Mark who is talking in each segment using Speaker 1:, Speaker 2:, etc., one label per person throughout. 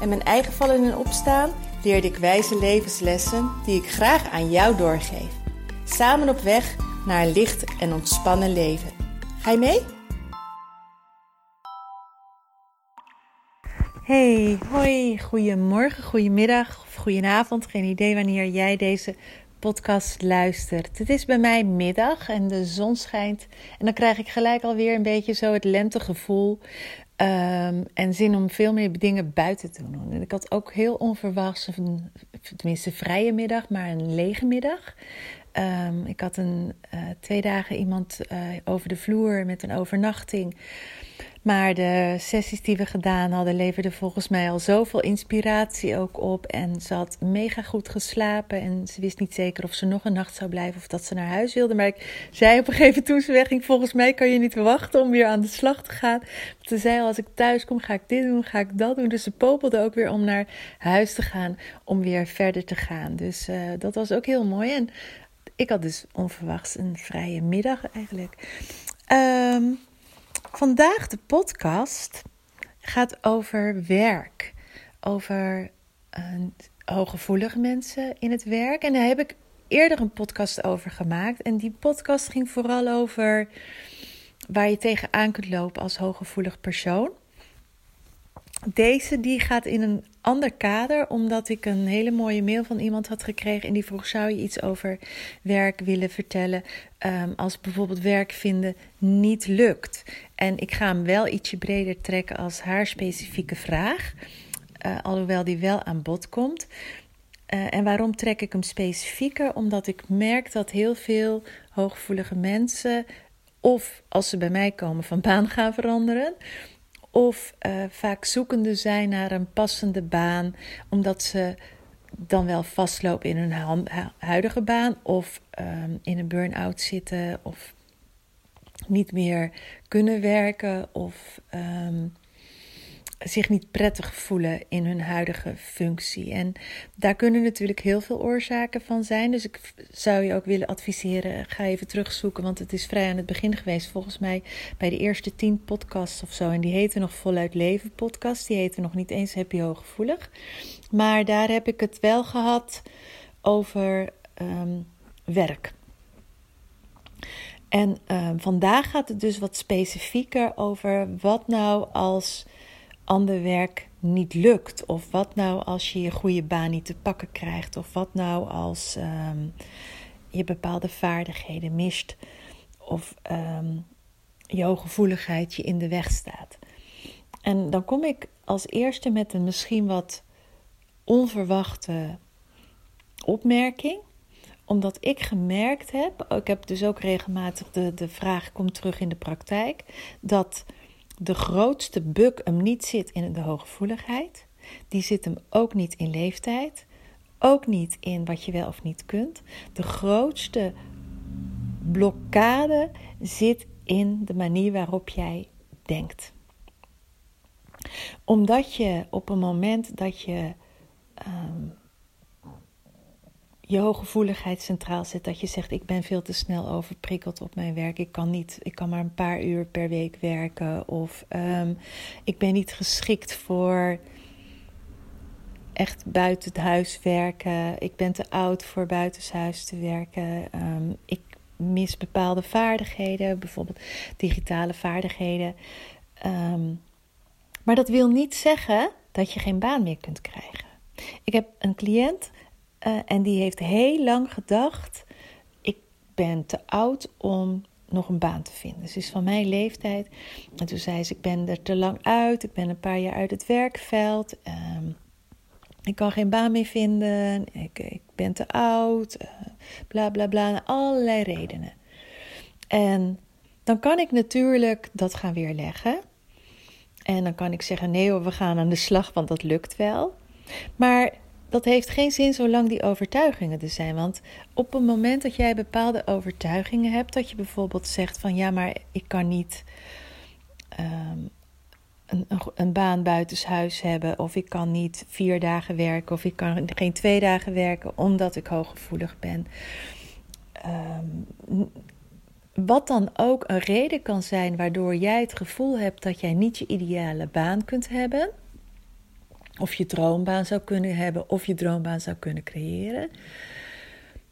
Speaker 1: en mijn eigen vallen en opstaan leerde ik wijze levenslessen die ik graag aan jou doorgeef. Samen op weg naar een licht en ontspannen leven. Ga je mee? Hey, hoi, goedemorgen, goedemiddag of goedenavond. Geen idee wanneer jij deze podcast luistert. Het is bij mij middag en de zon schijnt. En dan krijg ik gelijk alweer een beetje zo het lentegevoel. Um, en zin om veel meer dingen buiten te doen. En ik had ook heel onverwachts, een, tenminste vrije middag, maar een lege middag. Um, ik had een, uh, twee dagen iemand uh, over de vloer met een overnachting. Maar de sessies die we gedaan hadden leverden volgens mij al zoveel inspiratie ook op. En ze had mega goed geslapen. En ze wist niet zeker of ze nog een nacht zou blijven of dat ze naar huis wilde. Maar ik zei op een gegeven moment toen ze wegging: Volgens mij kan je niet wachten om weer aan de slag te gaan. Ze zei al: Als ik thuis kom, ga ik dit doen, ga ik dat doen. Dus ze popelde ook weer om naar huis te gaan, om weer verder te gaan. Dus uh, dat was ook heel mooi. En ik had dus onverwachts een vrije middag eigenlijk. Um, Vandaag de podcast gaat over werk. Over uh, hooggevoelige mensen in het werk. En daar heb ik eerder een podcast over gemaakt. En die podcast ging vooral over waar je tegenaan kunt lopen als hooggevoelig persoon. Deze die gaat in een ander kader, omdat ik een hele mooie mail van iemand had gekregen. En die vroeg: zou je iets over werk willen vertellen? Um, als bijvoorbeeld werk vinden niet lukt. En ik ga hem wel ietsje breder trekken als haar specifieke vraag. Uh, alhoewel die wel aan bod komt. Uh, en waarom trek ik hem specifieker? Omdat ik merk dat heel veel hooggevoelige mensen, of als ze bij mij komen, van baan gaan veranderen of uh, vaak zoekende zijn naar een passende baan, omdat ze dan wel vastlopen in hun huidige baan of um, in een burn-out zitten of niet meer kunnen werken of um, zich niet prettig voelen in hun huidige functie. En daar kunnen natuurlijk heel veel oorzaken van zijn. Dus ik zou je ook willen adviseren: ga even terugzoeken, want het is vrij aan het begin geweest. Volgens mij bij de eerste tien podcasts of zo. En die heten nog Voluit Leven podcast. Die heten nog niet eens Happy Hooggevoelig. Maar daar heb ik het wel gehad over um, werk. En um, vandaag gaat het dus wat specifieker over wat nou als ander werk niet lukt? Of wat nou als je je goede baan niet te pakken krijgt? Of wat nou als um, je bepaalde vaardigheden mist? Of um, je hooggevoeligheid je in de weg staat? En dan kom ik als eerste met een misschien wat onverwachte opmerking omdat ik gemerkt heb, ik heb dus ook regelmatig de, de vraag komt terug in de praktijk, dat de grootste bug hem niet zit in de hooggevoeligheid. Die zit hem ook niet in leeftijd. Ook niet in wat je wel of niet kunt. De grootste blokkade zit in de manier waarop jij denkt. Omdat je op een moment dat je um, je hooggevoeligheid centraal zet. Dat je zegt: Ik ben veel te snel overprikkeld op mijn werk. Ik kan, niet, ik kan maar een paar uur per week werken. Of um, ik ben niet geschikt voor echt buiten het huis werken. Ik ben te oud voor buitenshuis te werken. Um, ik mis bepaalde vaardigheden, bijvoorbeeld digitale vaardigheden. Um, maar dat wil niet zeggen dat je geen baan meer kunt krijgen. Ik heb een cliënt uh, en die heeft heel lang gedacht: ik ben te oud om nog een baan te vinden. Ze is van mijn leeftijd. En toen zei ze: Ik ben er te lang uit. Ik ben een paar jaar uit het werkveld. Um, ik kan geen baan meer vinden. Ik, ik ben te oud. Uh, bla bla bla. Allerlei redenen. En dan kan ik natuurlijk dat gaan weerleggen. En dan kan ik zeggen: nee hoor, we gaan aan de slag, want dat lukt wel. Maar dat heeft geen zin zolang die overtuigingen er zijn. Want op het moment dat jij bepaalde overtuigingen hebt, dat je bijvoorbeeld zegt van ja, maar ik kan niet ehm, een, een, baan buitenshuis hebben, of ik kan niet vier dagen werken, of ik kan geen twee dagen werken omdat ik hooggevoelig ben. Um, wat dan ook een reden kan zijn waardoor jij het gevoel hebt dat jij niet je ideale baan kunt hebben, of je droombaan zou kunnen hebben, of je droombaan zou kunnen creëren.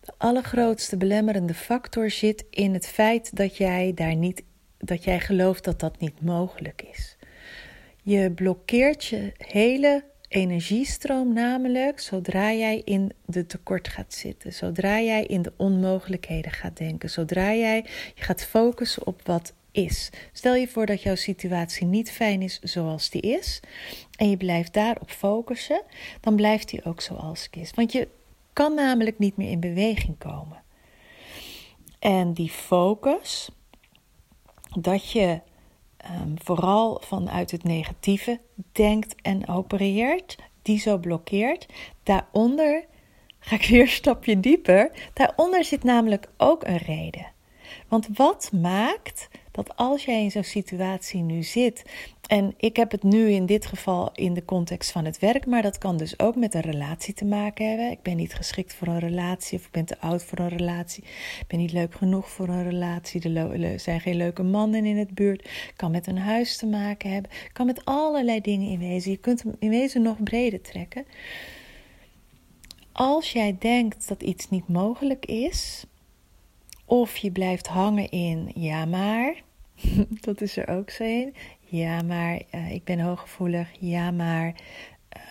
Speaker 1: De allergrootste belemmerende factor zit in het feit dat jij daar niet, dat jij gelooft dat dat niet mogelijk is. Je blokkeert je hele energiestroom namelijk zodra jij in de tekort gaat zitten, zodra jij in de onmogelijkheden gaat denken, zodra jij je gaat focussen op wat is. Stel je voor dat jouw situatie niet fijn is zoals die is en je blijft daarop focussen, dan blijft die ook zoals die is. Want je kan namelijk niet meer in beweging komen. En die focus, dat je um, vooral vanuit het negatieve denkt en opereert, die zo blokkeert, daaronder ga ik weer een stapje dieper. Daaronder zit namelijk ook een reden. Want wat maakt dat als jij in zo'n situatie nu zit, en ik heb het nu in dit geval in de context van het werk, maar dat kan dus ook met een relatie te maken hebben. Ik ben niet geschikt voor een relatie of ik ben te oud voor een relatie. Ik ben niet leuk genoeg voor een relatie. Er zijn geen leuke mannen in het buurt. Kan met een huis te maken hebben. Kan met allerlei dingen in wezen. Je kunt hem in wezen nog breder trekken. Als jij denkt dat iets niet mogelijk is, of je blijft hangen in ja maar, dat is er ook zo. Ja maar uh, ik ben hooggevoelig. Ja maar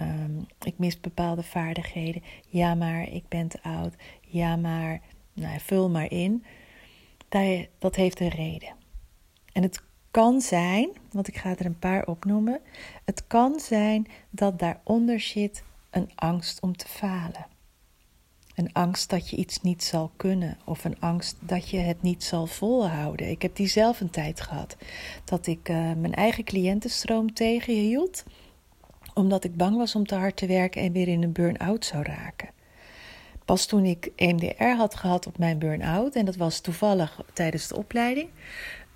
Speaker 1: um, ik mis bepaalde vaardigheden. Ja maar ik ben te oud. Ja maar, nou vul maar in. Dat, dat heeft een reden. En het kan zijn, want ik ga er een paar opnoemen. Het kan zijn dat daaronder zit een angst om te falen. Een angst dat je iets niet zal kunnen. Of een angst dat je het niet zal volhouden. Ik heb die zelf een tijd gehad. Dat ik uh, mijn eigen cliëntenstroom tegenhield. Omdat ik bang was om te hard te werken en weer in een burn-out zou raken. Pas toen ik EMDR had gehad op mijn burn-out. En dat was toevallig tijdens de opleiding.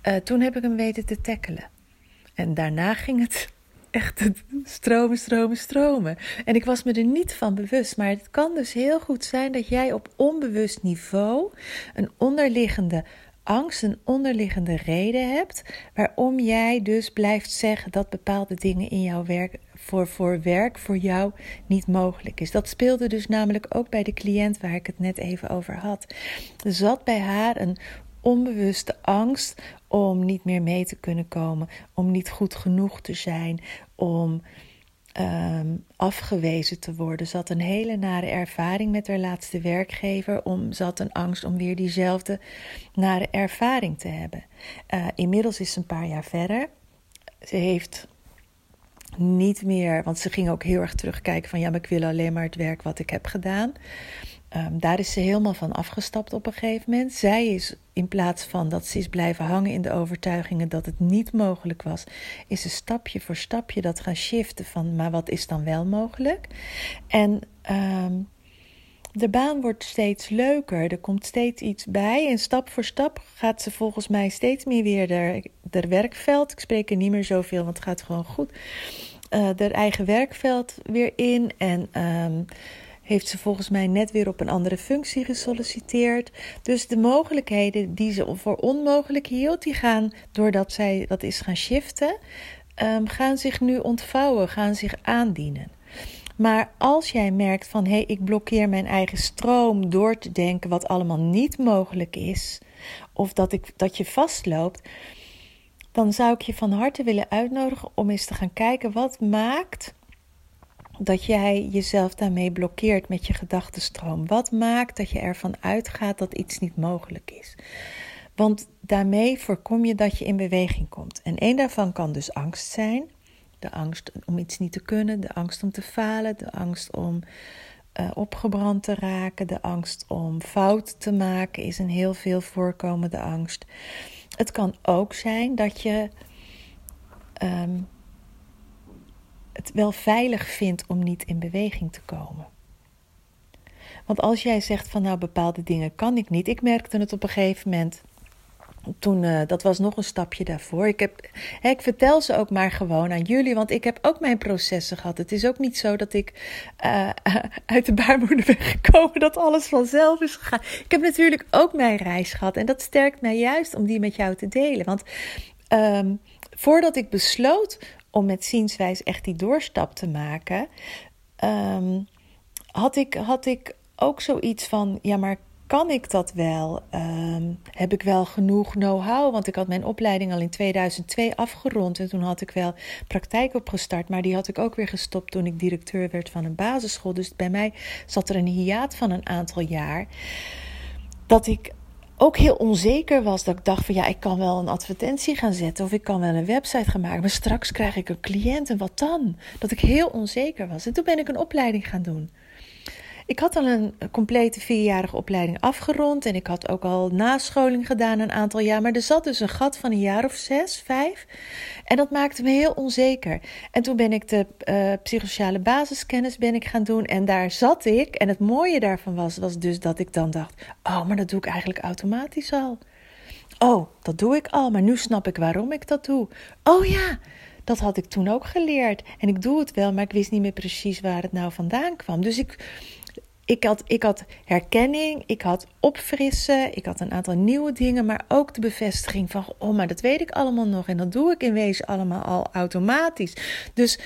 Speaker 1: Uh, toen heb ik hem weten te tackelen. En daarna ging het echt stromen, stromen, stromen. En ik was me er niet van bewust. Maar het kan dus heel goed zijn dat jij op onbewust niveau een onderliggende angst, een onderliggende reden hebt. Waarom jij dus blijft zeggen dat bepaalde dingen in jouw werk. Voor, voor werk voor jou niet mogelijk is. Dat speelde dus namelijk ook bij de cliënt waar ik het net even over had. Er zat bij haar een onbewuste angst om niet meer mee te kunnen komen, om niet goed genoeg te zijn, om um, afgewezen te worden. Ze had een hele nare ervaring met haar laatste werkgever. Om, ze had een angst om weer diezelfde nare ervaring te hebben. Uh, inmiddels is ze een paar jaar verder. Ze heeft niet meer, want ze ging ook heel erg terugkijken van ja, maar ik wil alleen maar het werk wat ik heb gedaan. Um, daar is ze helemaal van afgestapt op een gegeven moment. Zij is in plaats van dat ze is blijven hangen in de overtuigingen dat het niet mogelijk was, is ze stapje voor stapje dat gaan shiften van maar wat is dan wel mogelijk? En um, de baan wordt steeds leuker, er komt steeds iets bij en stap voor stap gaat ze volgens mij steeds meer weer haar, werkveld. Ik spreek er niet meer zoveel, want het gaat gewoon goed. Uh, eigen werkveld weer in en um, heeft ze volgens mij net weer op een andere functie gesolliciteerd. Dus de mogelijkheden die ze voor onmogelijk hield, die gaan doordat zij dat is gaan shiften, um, gaan zich nu ontvouwen, gaan zich aandienen. Maar als jij merkt van hé, hey, ik blokkeer mijn eigen stroom door te denken wat allemaal niet mogelijk is, of dat, ik, dat je vastloopt, dan zou ik je van harte willen uitnodigen om eens te gaan kijken wat maakt dat jij jezelf daarmee blokkeert met je gedachtenstroom? Wat maakt dat je ervan uitgaat dat iets niet mogelijk is? Want daarmee voorkom je dat je in beweging komt. En één daarvan kan dus angst zijn. De angst om iets niet te kunnen, de angst om te falen, de angst om uh, opgebrand te raken, de angst om fout te maken is een heel veel voorkomende angst. Het kan ook zijn dat je um, het wel veilig vindt om niet in beweging te komen. Want als jij zegt van nou bepaalde dingen kan ik niet, ik merkte het op een gegeven moment toen, uh, dat was nog een stapje daarvoor. Ik, heb, hè, ik vertel ze ook maar gewoon aan jullie, want ik heb ook mijn processen gehad. Het is ook niet zo dat ik uh, uit de baarmoeder ben gekomen, dat alles vanzelf is gegaan. Ik heb natuurlijk ook mijn reis gehad en dat sterkt mij juist om die met jou te delen. Want um, voordat ik besloot om met zienswijs echt die doorstap te maken, um, had, ik, had ik ook zoiets van: ja, maar kan ik dat wel? Um, heb ik wel genoeg know-how? Want ik had mijn opleiding al in 2002 afgerond. En toen had ik wel praktijk opgestart. Maar die had ik ook weer gestopt toen ik directeur werd van een basisschool. Dus bij mij zat er een hiaat van een aantal jaar. Dat ik ook heel onzeker was. Dat ik dacht van ja, ik kan wel een advertentie gaan zetten. Of ik kan wel een website gaan maken. Maar straks krijg ik een cliënt en wat dan? Dat ik heel onzeker was. En toen ben ik een opleiding gaan doen. Ik had al een complete vierjarige opleiding afgerond en ik had ook al nascholing gedaan een aantal jaar. Maar er zat dus een gat van een jaar of zes, vijf. En dat maakte me heel onzeker. En toen ben ik de uh, psychosociale basiskennis ben ik gaan doen en daar zat ik. En het mooie daarvan was, was dus dat ik dan dacht, oh, maar dat doe ik eigenlijk automatisch al. Oh, dat doe ik al, maar nu snap ik waarom ik dat doe. Oh ja, dat had ik toen ook geleerd. En ik doe het wel, maar ik wist niet meer precies waar het nou vandaan kwam. Dus ik ik had, ik had herkenning, ik had opfrissen, ik had een aantal nieuwe dingen, maar ook de bevestiging van, oh, maar dat weet ik allemaal nog en dat doe ik in wezen allemaal al automatisch. Dus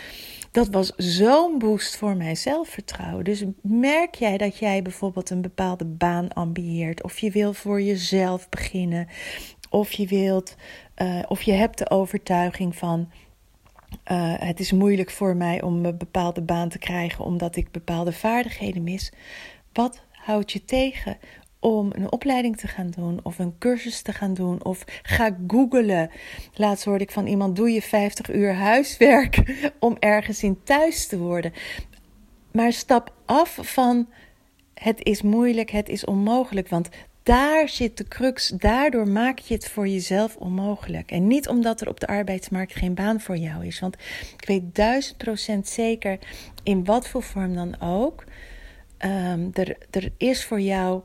Speaker 1: dat was zo'n boost voor mijn zelfvertrouwen. Dus merk jij dat jij bijvoorbeeld een bepaalde baan ambieert, of je wil voor jezelf beginnen, of je wilt, uh, of je hebt de overtuiging van uh, het is moeilijk voor mij om een bepaalde baan te krijgen omdat ik bepaalde vaardigheden mis. Wat houdt je tegen om een opleiding te gaan doen of een cursus te gaan doen of ga googlen. Laatst hoorde ik van iemand: doe je 50 uur huiswerk om ergens in thuis te worden. Maar stap af van het is moeilijk, het is onmogelijk, want daar zit de crux. Daardoor maak je het voor jezelf onmogelijk. En niet omdat er op de arbeidsmarkt geen baan voor jou is. Want ik weet duizend procent zeker, in wat voor vorm dan ook, um, er, er is voor jou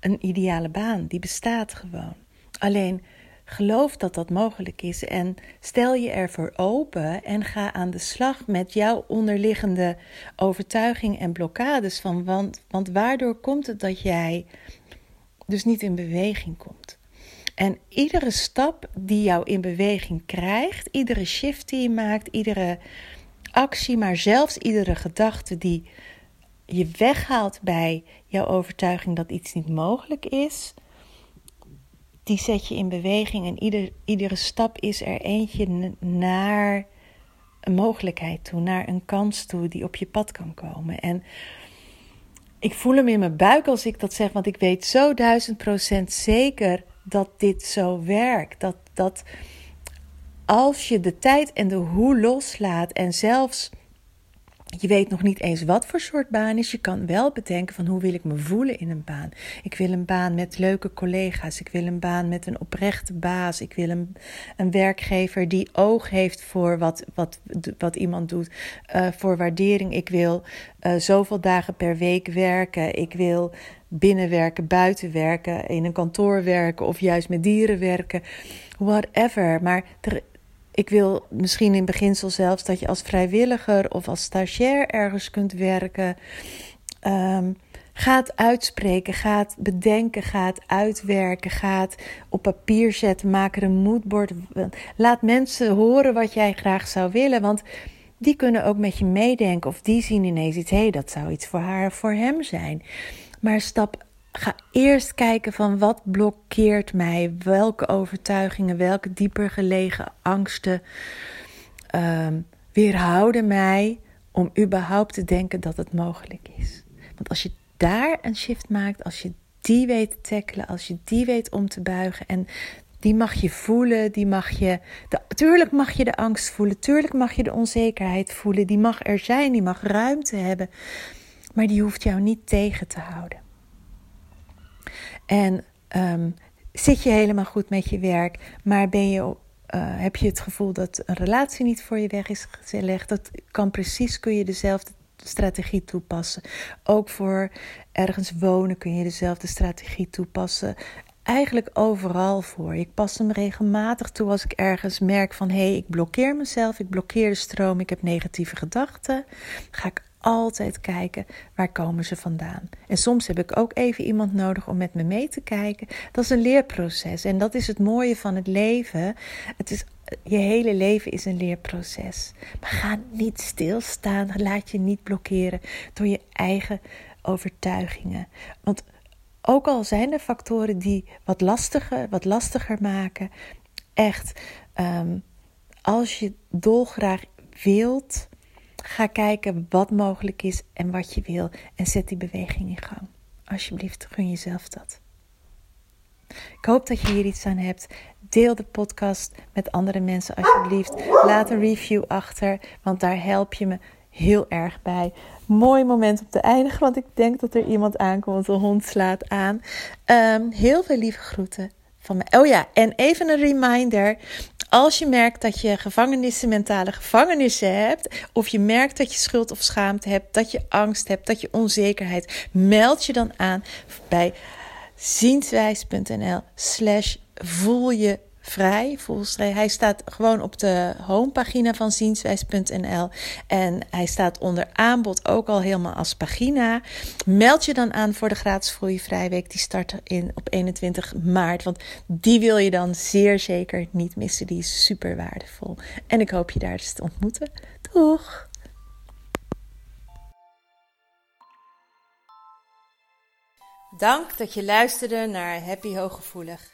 Speaker 1: een ideale baan. Die bestaat gewoon. Alleen geloof dat dat mogelijk is en stel je ervoor open en ga aan de slag met jouw onderliggende overtuiging en blokkades van want, want waardoor komt het dat jij dus niet in beweging komt. En iedere stap die jou in beweging krijgt, iedere shift die je maakt, iedere actie, maar zelfs iedere gedachte die je weghaalt bij jouw overtuiging dat iets niet mogelijk is, die zet je in beweging. En ieder, iedere stap is er eentje naar een mogelijkheid toe, naar een kans toe die op je pad kan komen. En ik voel hem in mijn buik als ik dat zeg, want ik weet zo duizend procent zeker dat dit zo werkt. Dat, dat als je de tijd en de hoe loslaat en zelfs je weet nog niet eens wat voor soort baan is. Je kan wel bedenken van hoe wil ik me voelen in een baan. Ik wil een baan met leuke collega's. Ik wil een baan met een oprechte baas. Ik wil een, een werkgever die oog heeft voor wat, wat, wat iemand doet. Uh, voor waardering. Ik wil uh, zoveel dagen per week werken. Ik wil binnenwerken, buiten werken, in een kantoor werken of juist met dieren werken. Whatever. Maar er, ik wil misschien in beginsel zelfs dat je als vrijwilliger of als stagiair ergens kunt werken. Um, gaat uitspreken, gaat bedenken, gaat uitwerken, gaat op papier zetten, maak er een moodboard. Laat mensen horen wat jij graag zou willen, want die kunnen ook met je meedenken of die zien ineens iets, hé, hey, dat zou iets voor haar of voor hem zijn. Maar stap ga eerst kijken van wat blokkeert mij, welke overtuigingen, welke dieper gelegen angsten um, weerhouden mij om überhaupt te denken dat het mogelijk is. Want als je daar een shift maakt, als je die weet te tackelen, als je die weet om te buigen en die mag je voelen, die mag je. De, tuurlijk mag je de angst voelen, tuurlijk mag je de onzekerheid voelen, die mag er zijn, die mag ruimte hebben, maar die hoeft jou niet tegen te houden. En um, zit je helemaal goed met je werk, maar ben je heb je het gevoel dat een relatie niet voor je weg is gelegd? Dat kan precies, kun je dezelfde strategie toepassen. Ook voor ergens wonen kun je dezelfde strategie toepassen. Eigenlijk overal voor. Ik pas hem regelmatig toe als ik ergens merk van hé, hey, ik blokkeer mezelf, ik blokkeer de stroom, ik heb negatieve gedachten. Ga ik altijd kijken waar komen ze vandaan. En soms heb ik ook even iemand nodig om met me mee te kijken. Dat is een leerproces en dat is het mooie van het leven. Het is je hele leven is een leerproces. Maar ga niet stilstaan. Laat je niet blokkeren door je eigen overtuigingen. Want ook al zijn er factoren die wat lastiger, wat lastiger maken, echt, um, als je dolgraag wilt, ga kijken wat mogelijk is en wat je wil en zet die beweging in gang. Alsjeblieft, gun jezelf dat. Ik hoop dat je hier iets aan hebt. Deel de podcast met andere mensen alsjeblieft. Laat een review achter, want daar help je me heel erg bij. Mooi moment om te eindigen, want ik denk dat er iemand aankomt. De hond slaat aan. Um, heel veel lieve groeten van. Oh ja, en even een reminder. Als je merkt dat je gevangenissen, mentale gevangenissen hebt, of je merkt dat je schuld of schaamte hebt, dat je angst hebt, dat je onzekerheid, meld je dan aan bij zienswijs.nl slash voel je vrij. Hij staat gewoon op de homepagina van zienswijs.nl en hij staat onder aanbod ook al helemaal als pagina. Meld je dan aan voor de gratis Vrijweek. Die start in op 21 maart, want die wil je dan zeer zeker niet missen. Die is super waardevol. En ik hoop je daar dus te ontmoeten. Doeg! Dank dat je luisterde naar Happy Hooggevoelig.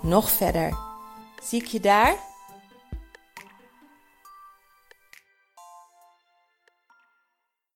Speaker 1: nog verder. Zie ik je daar?